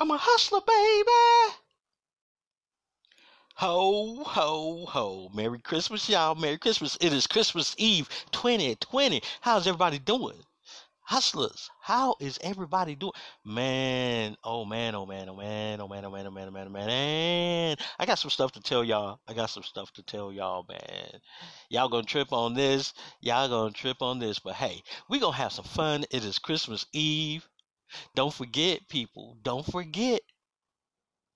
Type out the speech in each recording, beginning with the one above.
I'm a hustler, baby. Ho, ho, ho. Merry Christmas, y'all. Merry Christmas. It is Christmas Eve 2020. How's everybody doing? Hustlers, how is everybody doing? Man, oh man, oh man, oh man, oh man, oh man, oh man, oh man, oh man. I got some stuff to tell y'all. I got some stuff to tell y'all, man. Y'all gonna trip on this. Y'all gonna trip on this. But hey, we gonna have some fun. It is Christmas Eve. Don't forget, people. Don't forget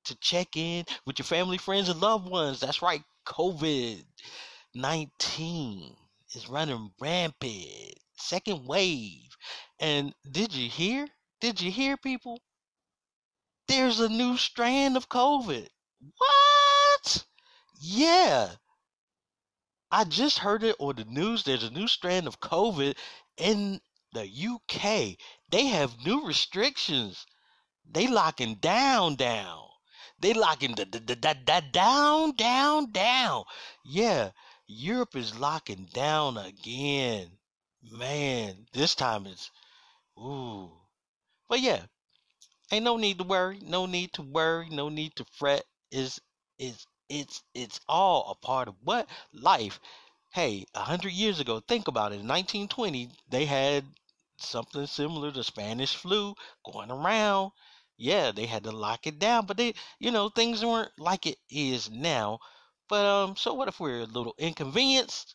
to check in with your family, friends, and loved ones. That's right. COVID 19 is running rampant. Second wave. And did you hear? Did you hear, people? There's a new strand of COVID. What? Yeah. I just heard it on the news. There's a new strand of COVID in the UK. They have new restrictions. They locking down, down. They locking the, the, the, the, the down, down, down. Yeah, Europe is locking down again. Man, this time it's ooh. But yeah, ain't no need to worry. No need to worry. No need to fret. Is is it's it's all a part of what life. Hey, a hundred years ago, think about it. In 1920, they had something similar to Spanish flu going around yeah, they had to lock it down, but they, you know, things weren't like it is now. But um, so what if we're a little inconvenienced?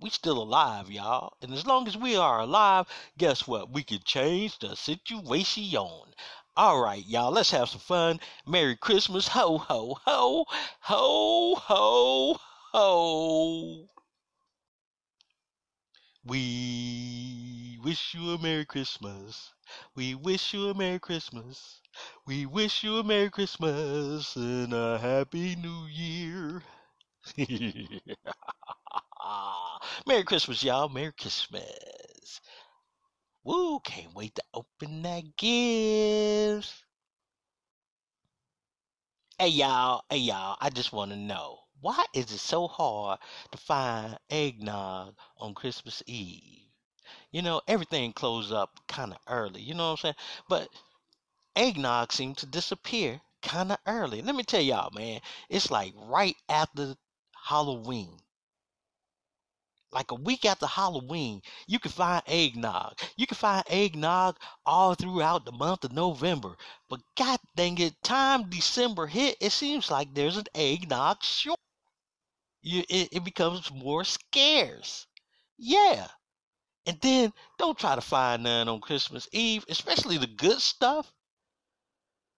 We still alive, y'all. And as long as we are alive, guess what? We can change the situation. All right, y'all, let's have some fun. Merry Christmas. Ho, ho, ho. Ho, ho, ho. We wish you a Merry Christmas. We wish you a Merry Christmas. We wish you a Merry Christmas and a Happy New Year. Merry Christmas, y'all. Merry Christmas. Woo, can't wait to open that gift. Hey, y'all. Hey, y'all. I just want to know why is it so hard to find eggnog on Christmas Eve? You know, everything closed up kind of early. You know what I'm saying? But eggnog seemed to disappear kind of early. Let me tell y'all, man, it's like right after Halloween. Like a week after Halloween, you can find eggnog. You can find eggnog all throughout the month of November. But god dang it, time December hit, it seems like there's an eggnog short. You, it, it becomes more scarce. Yeah. And then don't try to find none on Christmas Eve, especially the good stuff.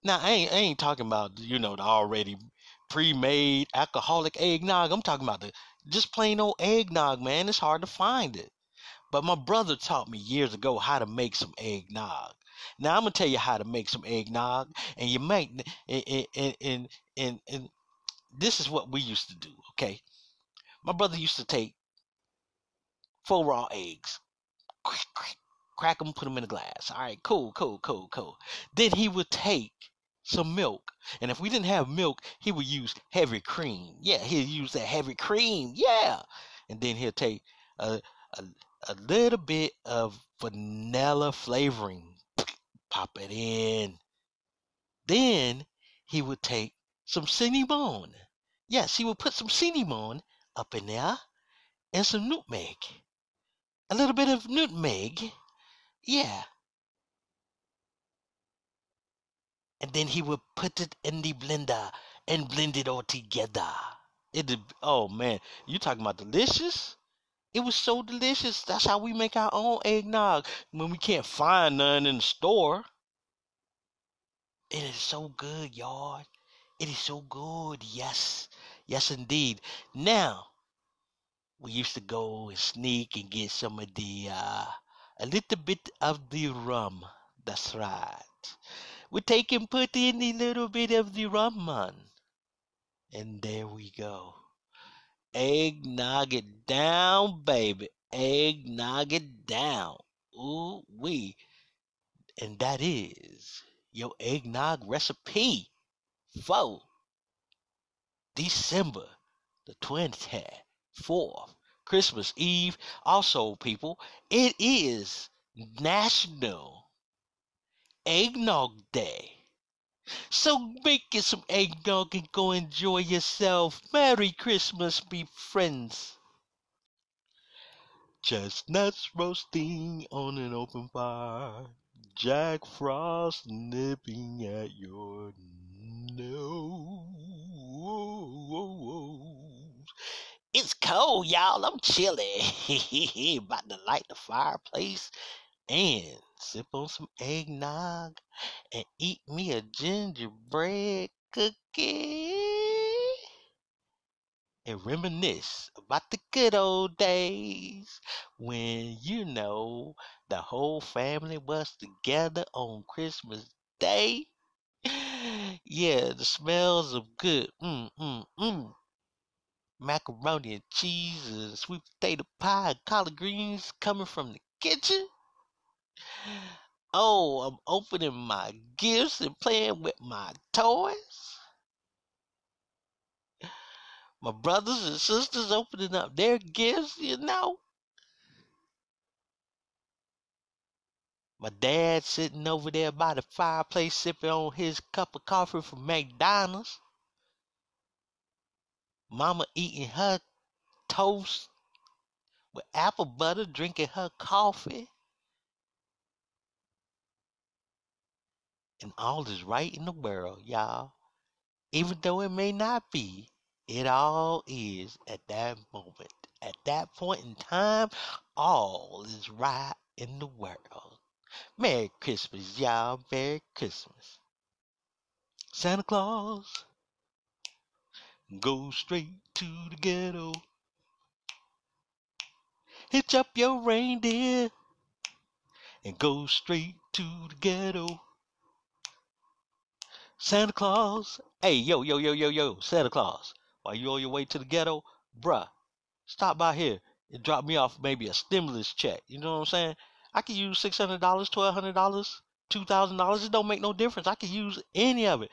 Now I ain't I ain't talking about you know the already pre-made alcoholic eggnog. I'm talking about the just plain old eggnog, man. It's hard to find it. But my brother taught me years ago how to make some eggnog. Now I'm gonna tell you how to make some eggnog, and you make and and and and, and this is what we used to do. Okay, my brother used to take four raw eggs, crack them, put them in a glass. All right, cool, cool, cool, cool. Then he would take some milk. And if we didn't have milk, he would use heavy cream. Yeah, he'd use that heavy cream. Yeah. And then he'll take a, a, a little bit of vanilla flavoring, pop it in. Then he would take some cinnamon. Yes, he would put some cinnamon up in there and some nutmeg a little bit of nutmeg. Yeah. And then he would put it in the blender and blend it all together. It oh man, you talking about delicious? It was so delicious. That's how we make our own eggnog when we can't find none in the store. It is so good, y'all. It is so good. Yes. Yes indeed. Now, we used to go and sneak and get some of the uh, a little bit of the rum. That's right. We take and put in a little bit of the rum on. And there we go. Eggnog it down, baby. Eggnog it down. Ooh wee. And that is your eggnog recipe for December the 20th fourth, Christmas Eve. Also, people, it is National Eggnog Day. So make it some eggnog and go enjoy yourself. Merry Christmas, be friends. Chestnuts roasting on an open fire. Jack Frost nipping at your nose. Cold, y'all. I'm chilly. About to light the fireplace and sip on some eggnog and eat me a gingerbread cookie and reminisce about the good old days when you know the whole family was together on Christmas Day. Yeah, the smells of good mm mm mm macaroni and cheese and sweet potato pie and collard greens coming from the kitchen. Oh, I'm opening my gifts and playing with my toys. My brothers and sisters opening up their gifts, you know. My dad sitting over there by the fireplace sipping on his cup of coffee from McDonald's. Mama eating her toast with apple butter, drinking her coffee. And all is right in the world, y'all. Even though it may not be, it all is at that moment. At that point in time, all is right in the world. Merry Christmas, y'all. Merry Christmas. Santa Claus, go straight to the ghetto. Hitch up your reindeer and go straight to the ghetto. Santa Claus, hey, yo, yo, yo, yo, yo, Santa Claus, while you're on your way to the ghetto, bruh, stop by here and drop me off maybe a stimulus check. You know what I'm saying? I could use six hundred dollars, twelve hundred dollars, two thousand dollars. It don't make no difference. I could use any of it.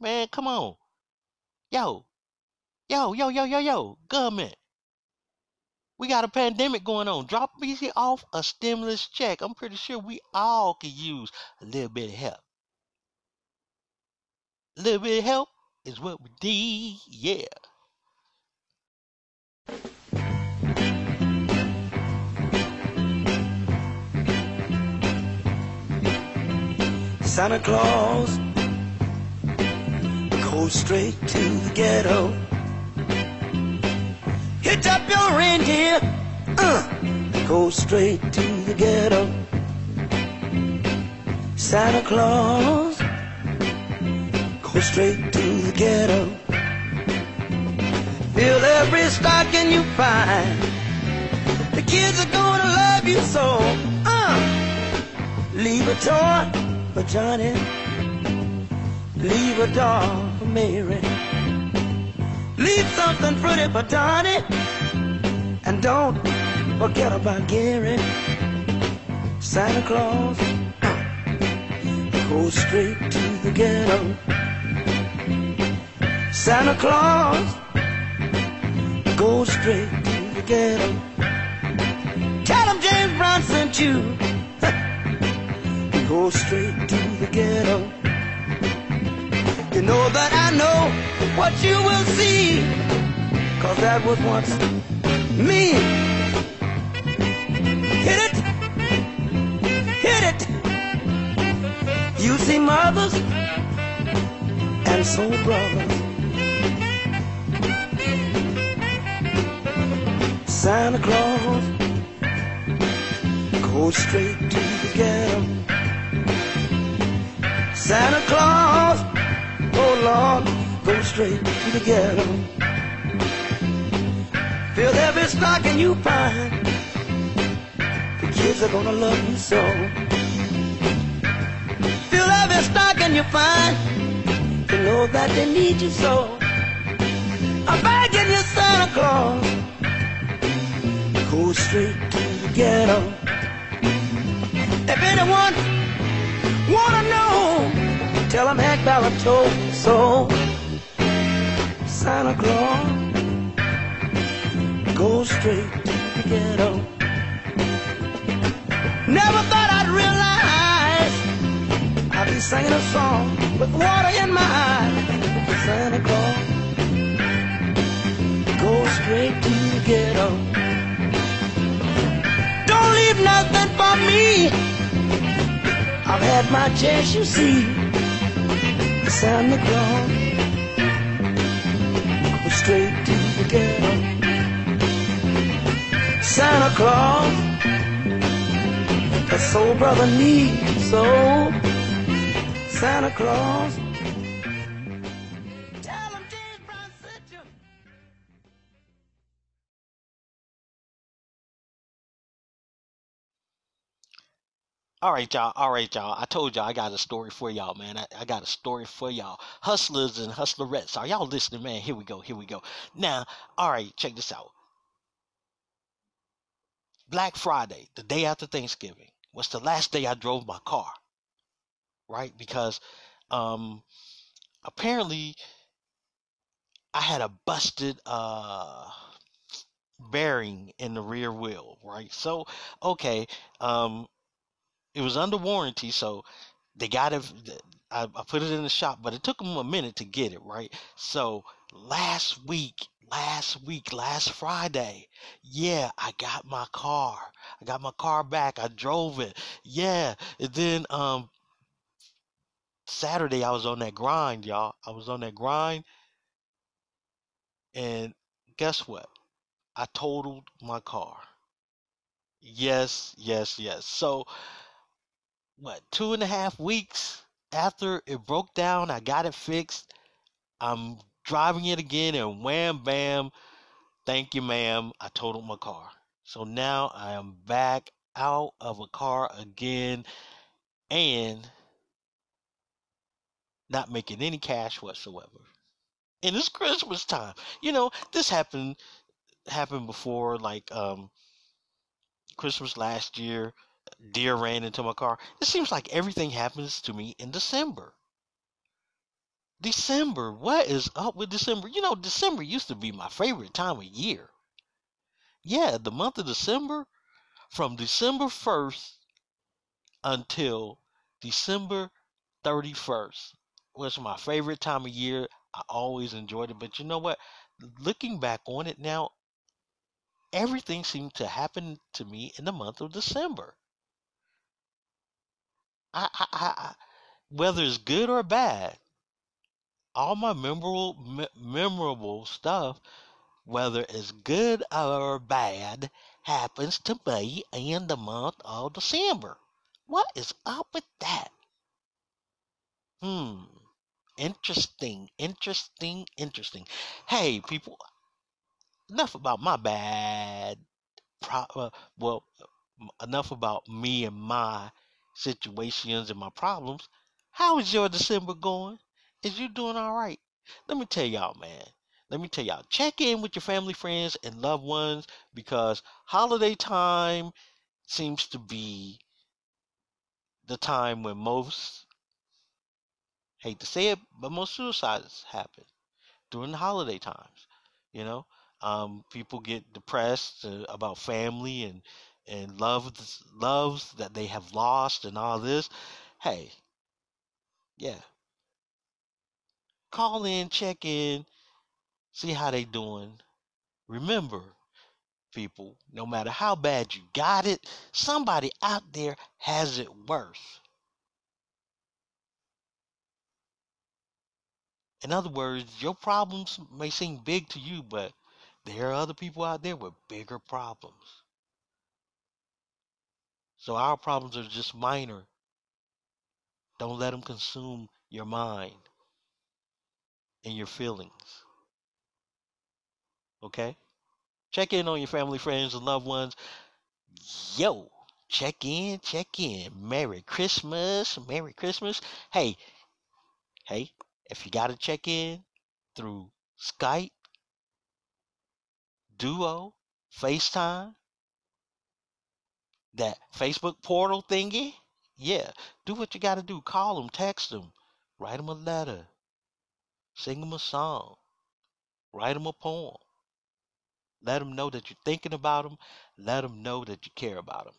Man, come on. Yo, yo, yo, yo, yo, yo, government. We got a pandemic going on. Drop me off a stimulus check. I'm pretty sure we all could use a little bit of help. A little bit of help is what we need. Yeah. Santa Claus go straight to the ghetto. Reindeer, uh, go straight to the ghetto. Santa Claus go straight to the ghetto. Fill every stocking you find. The kids are gonna love you so. Uh, leave a toy for Johnny. Leave a doll for Mary. Leave something pretty for Donnie. And don't forget about Gary. Santa Claus go straight to the ghetto. Santa Claus go straight to the ghetto. Tell him James Brown sent you go straight to the ghetto. You know that I know what you will see, cause that was once me. Hit it, hit it. You see mothers and soul brothers. Santa Claus go straight to the ghetto. Santa Claus, oh Lord, go straight to the ghetto. Fill every stocking you find. The kids are gonna love you so. Fill every stocking you find. To know that they need you so. I'm begging you, Santa Claus, go straight to the ghetto. If anyone wanna know, tell them Hank Ballard told so. Santa Claus, go straight to the ghetto. Never thought I'd realize I'd be singing a song with water in my eyes. Santa Claus, go straight to the ghetto. Don't leave nothing for me. I've had my chance, you see. Santa Claus, go straight to the ghetto. Santa Claus, a soul brother needs so. Santa Claus. Tell him James Brown sent you. All right, y'all. All right, y'all. I told y'all I got a story for y'all, man. I, I got a story for y'all. Hustlers and hustlerettes. Are y'all listening, man? Here we go. Here we go. Now, all right, check this out. Black Friday, the day after Thanksgiving, was the last day I drove my car. Right? Because um apparently I had a busted uh bearing in the rear wheel, right? So, okay, um it was under warranty, so they got it. I, I put it in the shop, but it took them a minute to get it right. So last week, last week, last Friday, yeah, I got my car. I got my car back. I drove it. Yeah, and then um Saturday I was on that grind, y'all. I was on that grind, and guess what? I totaled my car. Yes, yes, yes. So what two and a half weeks after it broke down, I got it fixed. I'm driving it again, and wham bam, thank you, ma'am. I totaled my car. So now I am back out of a car again and not making any cash whatsoever. And it's Christmas time. You know, this happened happened before, like um Christmas last year. Deer ran into my car. It seems like everything happens to me in December. December. What is up with December? You know, December used to be my favorite time of year. Yeah, the month of December, from December 1st until December 31st was my favorite time of year. I always enjoyed it. But you know what? Looking back on it now, everything seemed to happen to me in the month of December. I, I, I, whether it's good or bad, all my memorable me- memorable stuff, whether it's good or bad, happens to me in the month of December. What is up with that? Hmm. Interesting, interesting, interesting. Hey, people, enough about my bad. Pro- uh, well, enough about me and my situations and my problems. How is your December going? Is you doing all right? Let me tell y'all, man. Let me tell y'all. Check in with your family, friends, and loved ones because holiday time seems to be the time when most, hate to say it, but most suicides happen during the holiday times. You know, um, people get depressed uh, about family and and loves loves that they have lost and all this. Hey, yeah, call in, check in, see how they doing. Remember, people, no matter how bad you got it, somebody out there has it worse. In other words, your problems may seem big to you, but there are other people out there with bigger problems. So our problems are just minor. Don't let them consume your mind and your feelings. Okay? Check in on your family, friends, and loved ones. Yo, check in, check in. Merry Christmas, Merry Christmas. Hey, hey, if you got to check in through Skype, Duo, FaceTime, that Facebook portal thingy, yeah, do what you got to do. Call them, text them, write them a letter, sing them a song, write them a poem. Let them know that you're thinking about them. Let them know that you care about them.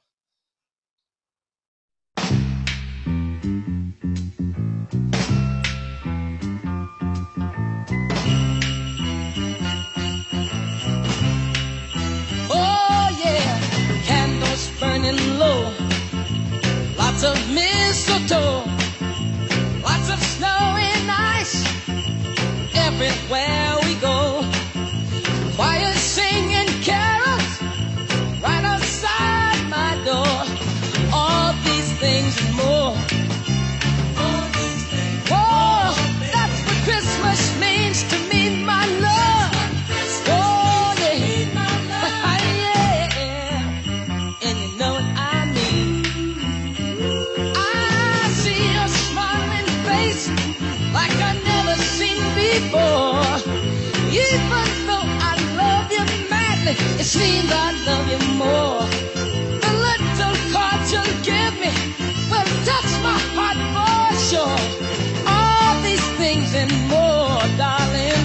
Seems I love you more. The little card you give me will touch my heart for sure. All these things and more, darling.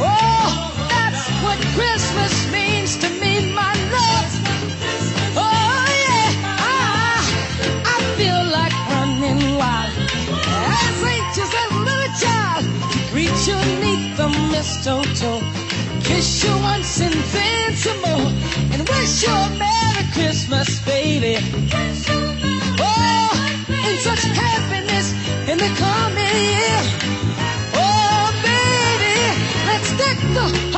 Oh, that's what Christmas means to me, my love. Oh yeah, I, I feel like running wild. As anxious as a little child, greet you neath the mistletoe. Kiss you once and then some more, and wish you a Merry Christmas, baby. Oh, and such happiness in the coming year. Oh, baby, let's deck the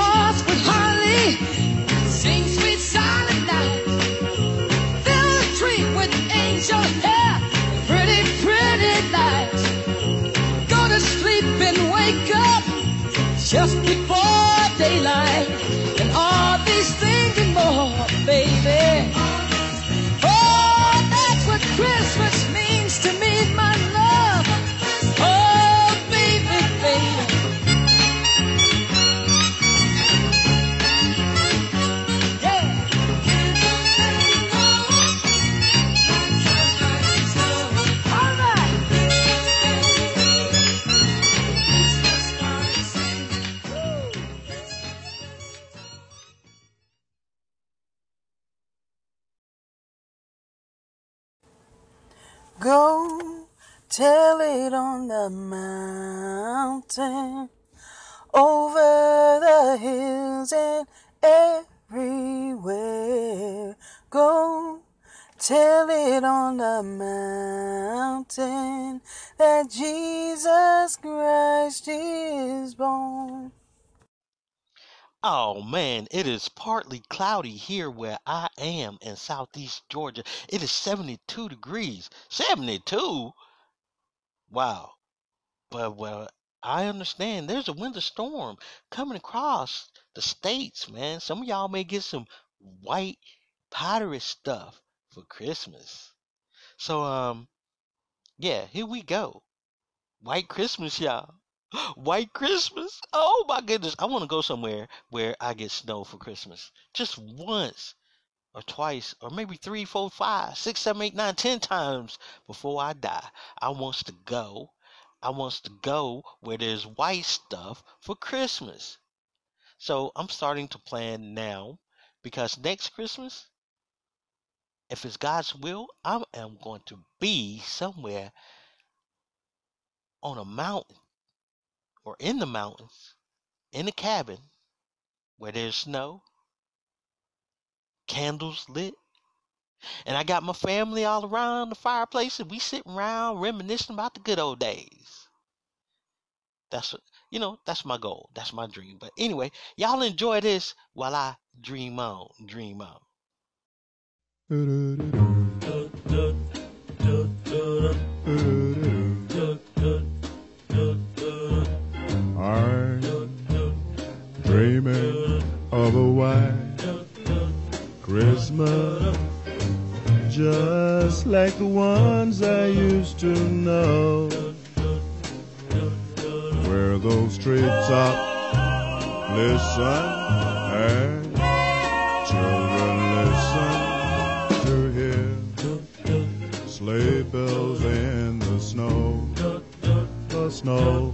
Go tell it on the mountain, over the hills and everywhere. Go tell it on the mountain that Jesus Christ is born. Oh man, it is partly cloudy here where I am in southeast Georgia. It is 72 degrees. 72? Wow. But well, I understand there's a winter storm coming across the states, man. Some of y'all may get some white powdery stuff for Christmas. So um yeah, here we go. White Christmas, y'all. White Christmas. Oh my goodness. I want to go somewhere where I get snow for Christmas. Just once or twice or maybe three, four, five, six, seven, eight, nine, ten times before I die. I wants to go. I wants to go where there's white stuff for Christmas. So I'm starting to plan now because next Christmas, if it's God's will, I am going to be somewhere on a mountain or in the mountains in a cabin where there's snow, candles lit, and I got my family all around the fireplace and we sitting around reminiscing about the good old days. That's you know, that's my goal. That's my dream. But anyway, y'all enjoy this while I dream on, dream on. I'm Christmas, just like the ones I used to know, where those treetops listen and children listen to hear sleigh bells in the snow, the snow.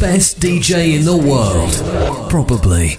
Best DJ in the world. Probably.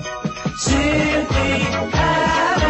simply happy.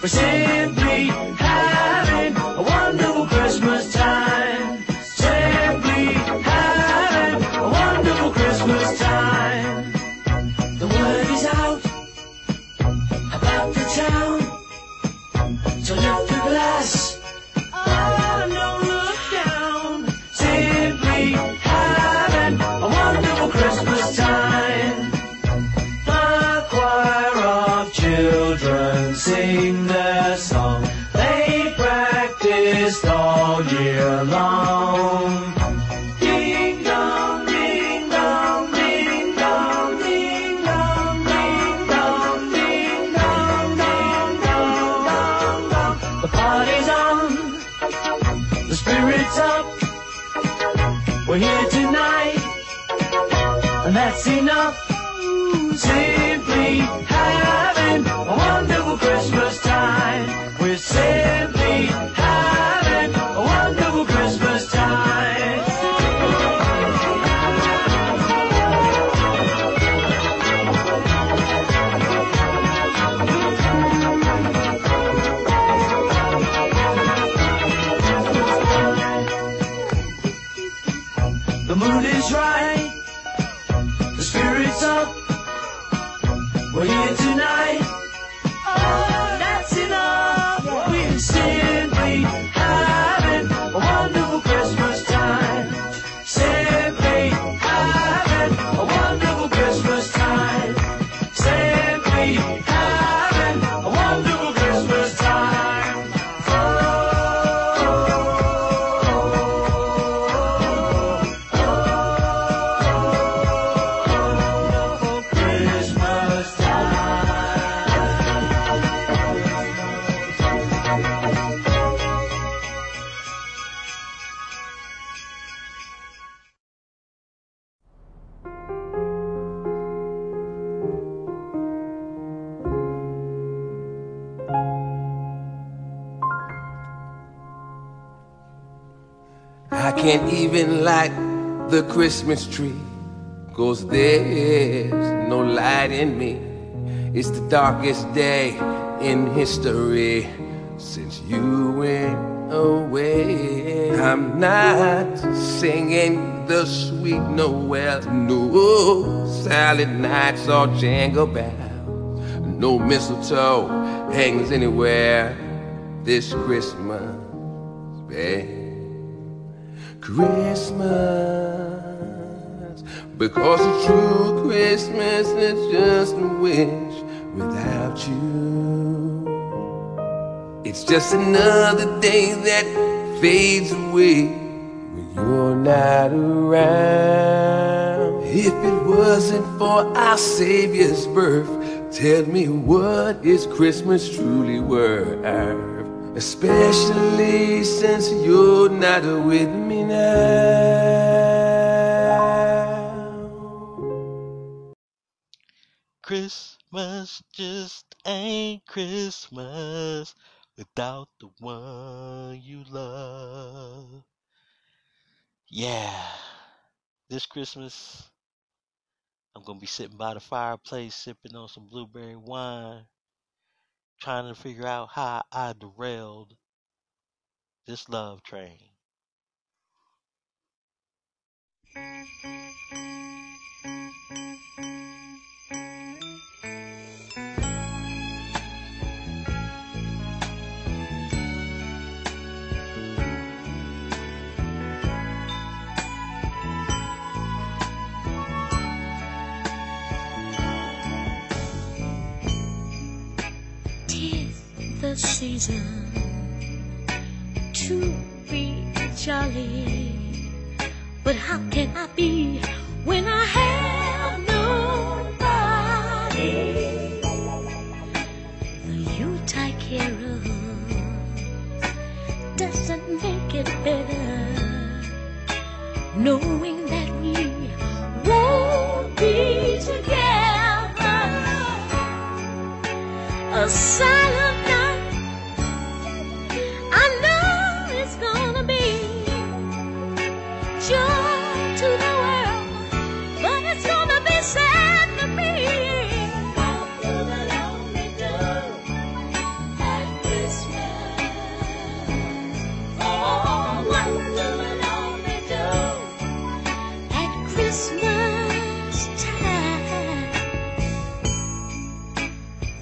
for simply light the Christmas tree. Cause there's no light in me. It's the darkest day in history since you went away. I'm not singing the sweet Noel, no silent nights or jangle bells, no mistletoe hangs anywhere this Christmas, babe. Christmas, because a true Christmas is just a wish without you. It's just another day that fades away when you're not around. If it wasn't for our Savior's birth, tell me what is Christmas truly worth? Especially since you're not with me now. Christmas just ain't Christmas without the one you love. Yeah, this Christmas, I'm gonna be sitting by the fireplace sipping on some blueberry wine, trying to figure out how I derailed this love train. The season to be jolly. But how can I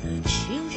The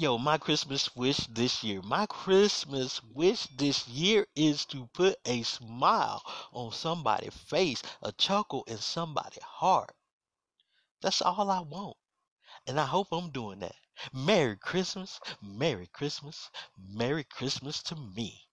Yo, my Christmas wish this year, my Christmas wish this year is to put a smile on somebody's face, a chuckle in somebody's heart. That's all I want. And I hope I'm doing that. Merry Christmas, Merry Christmas, Merry Christmas to me.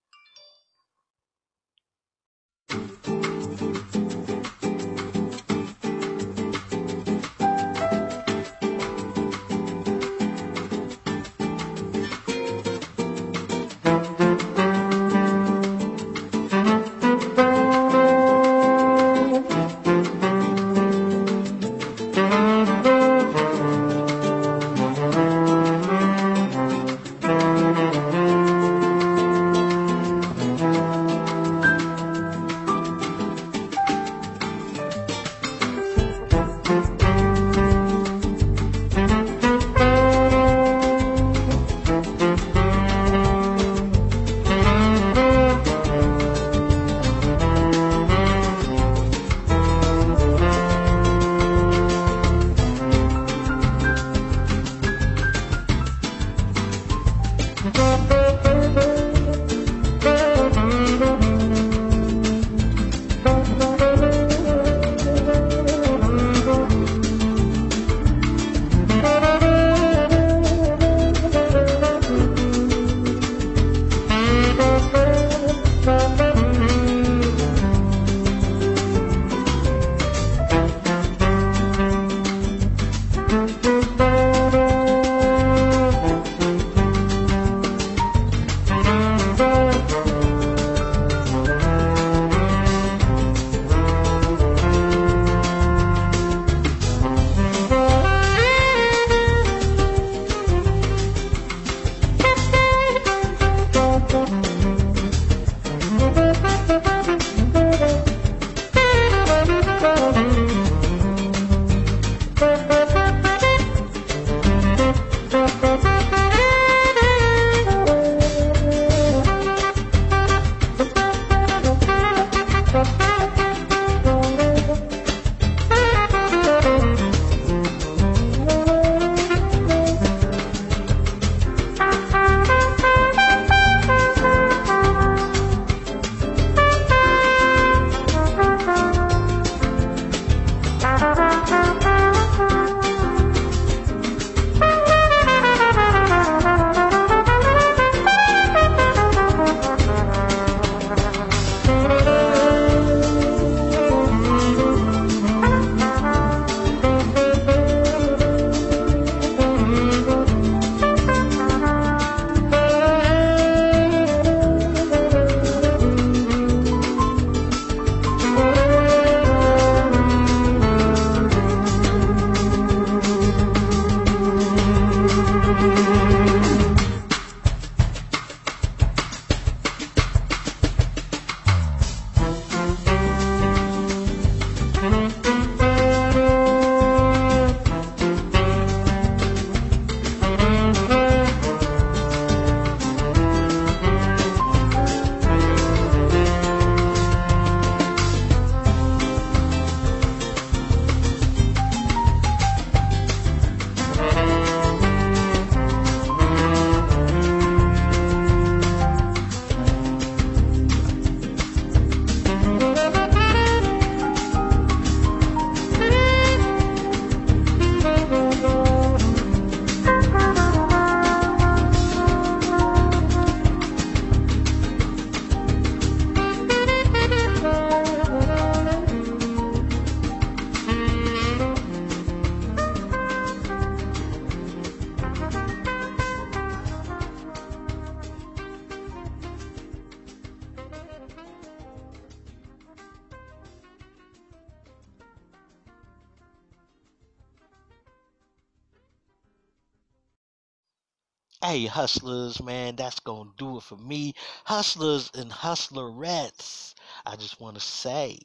Hey, hustlers, man, that's gonna do it for me. Hustlers and hustlerettes, I just want to say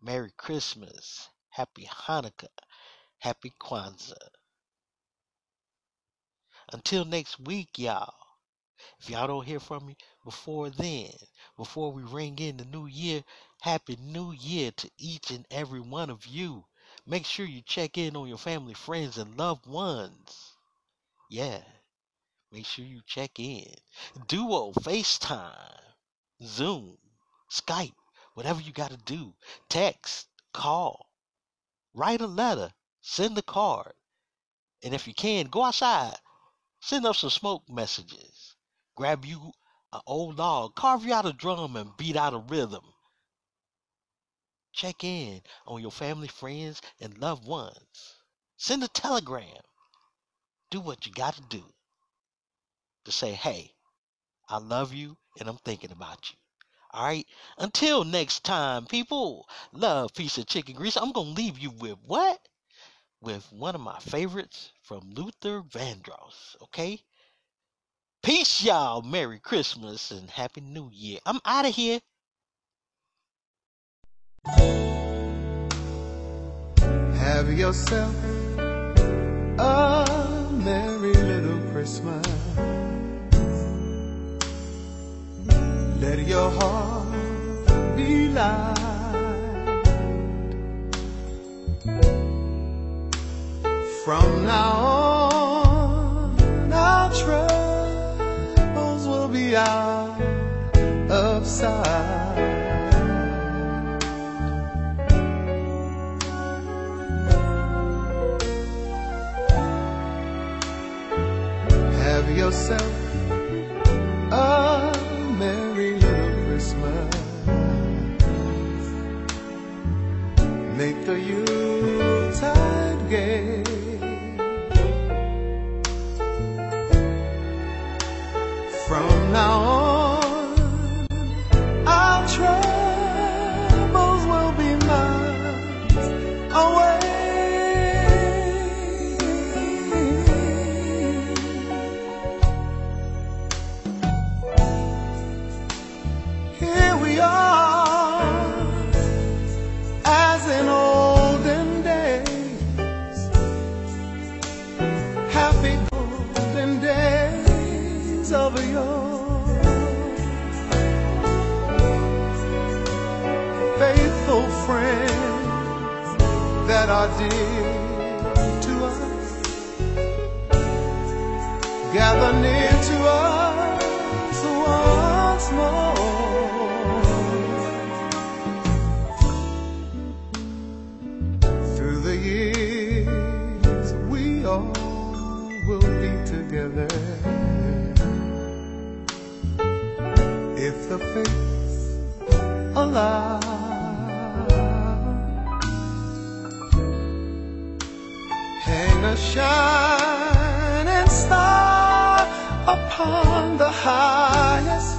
Merry Christmas, Happy Hanukkah, Happy Kwanzaa. Until next week, y'all. If y'all don't hear from me before then, before we ring in the new year, Happy New Year to each and every one of you. Make sure you check in on your family, friends, and loved ones. Yeah. Make sure you check in. Duo, FaceTime, Zoom, Skype, whatever you got to do. Text, call, write a letter, send a card. And if you can, go outside, send up some smoke messages. Grab you an old log, carve you out a drum, and beat out a rhythm. Check in on your family, friends, and loved ones. Send a telegram. Do what you got to do to say, hey, I love you and I'm thinking about you. All right. Until next time, people, love, peace, and chicken grease. I'm going to leave you with what? With one of my favorites from Luther Vandross. Okay. Peace, y'all. Merry Christmas and Happy New Year. I'm out of here. Have yourself a merry little Christmas. Let your heart be light. From now on, our troubles will be out of sight. Have yourself that shining star upon the highest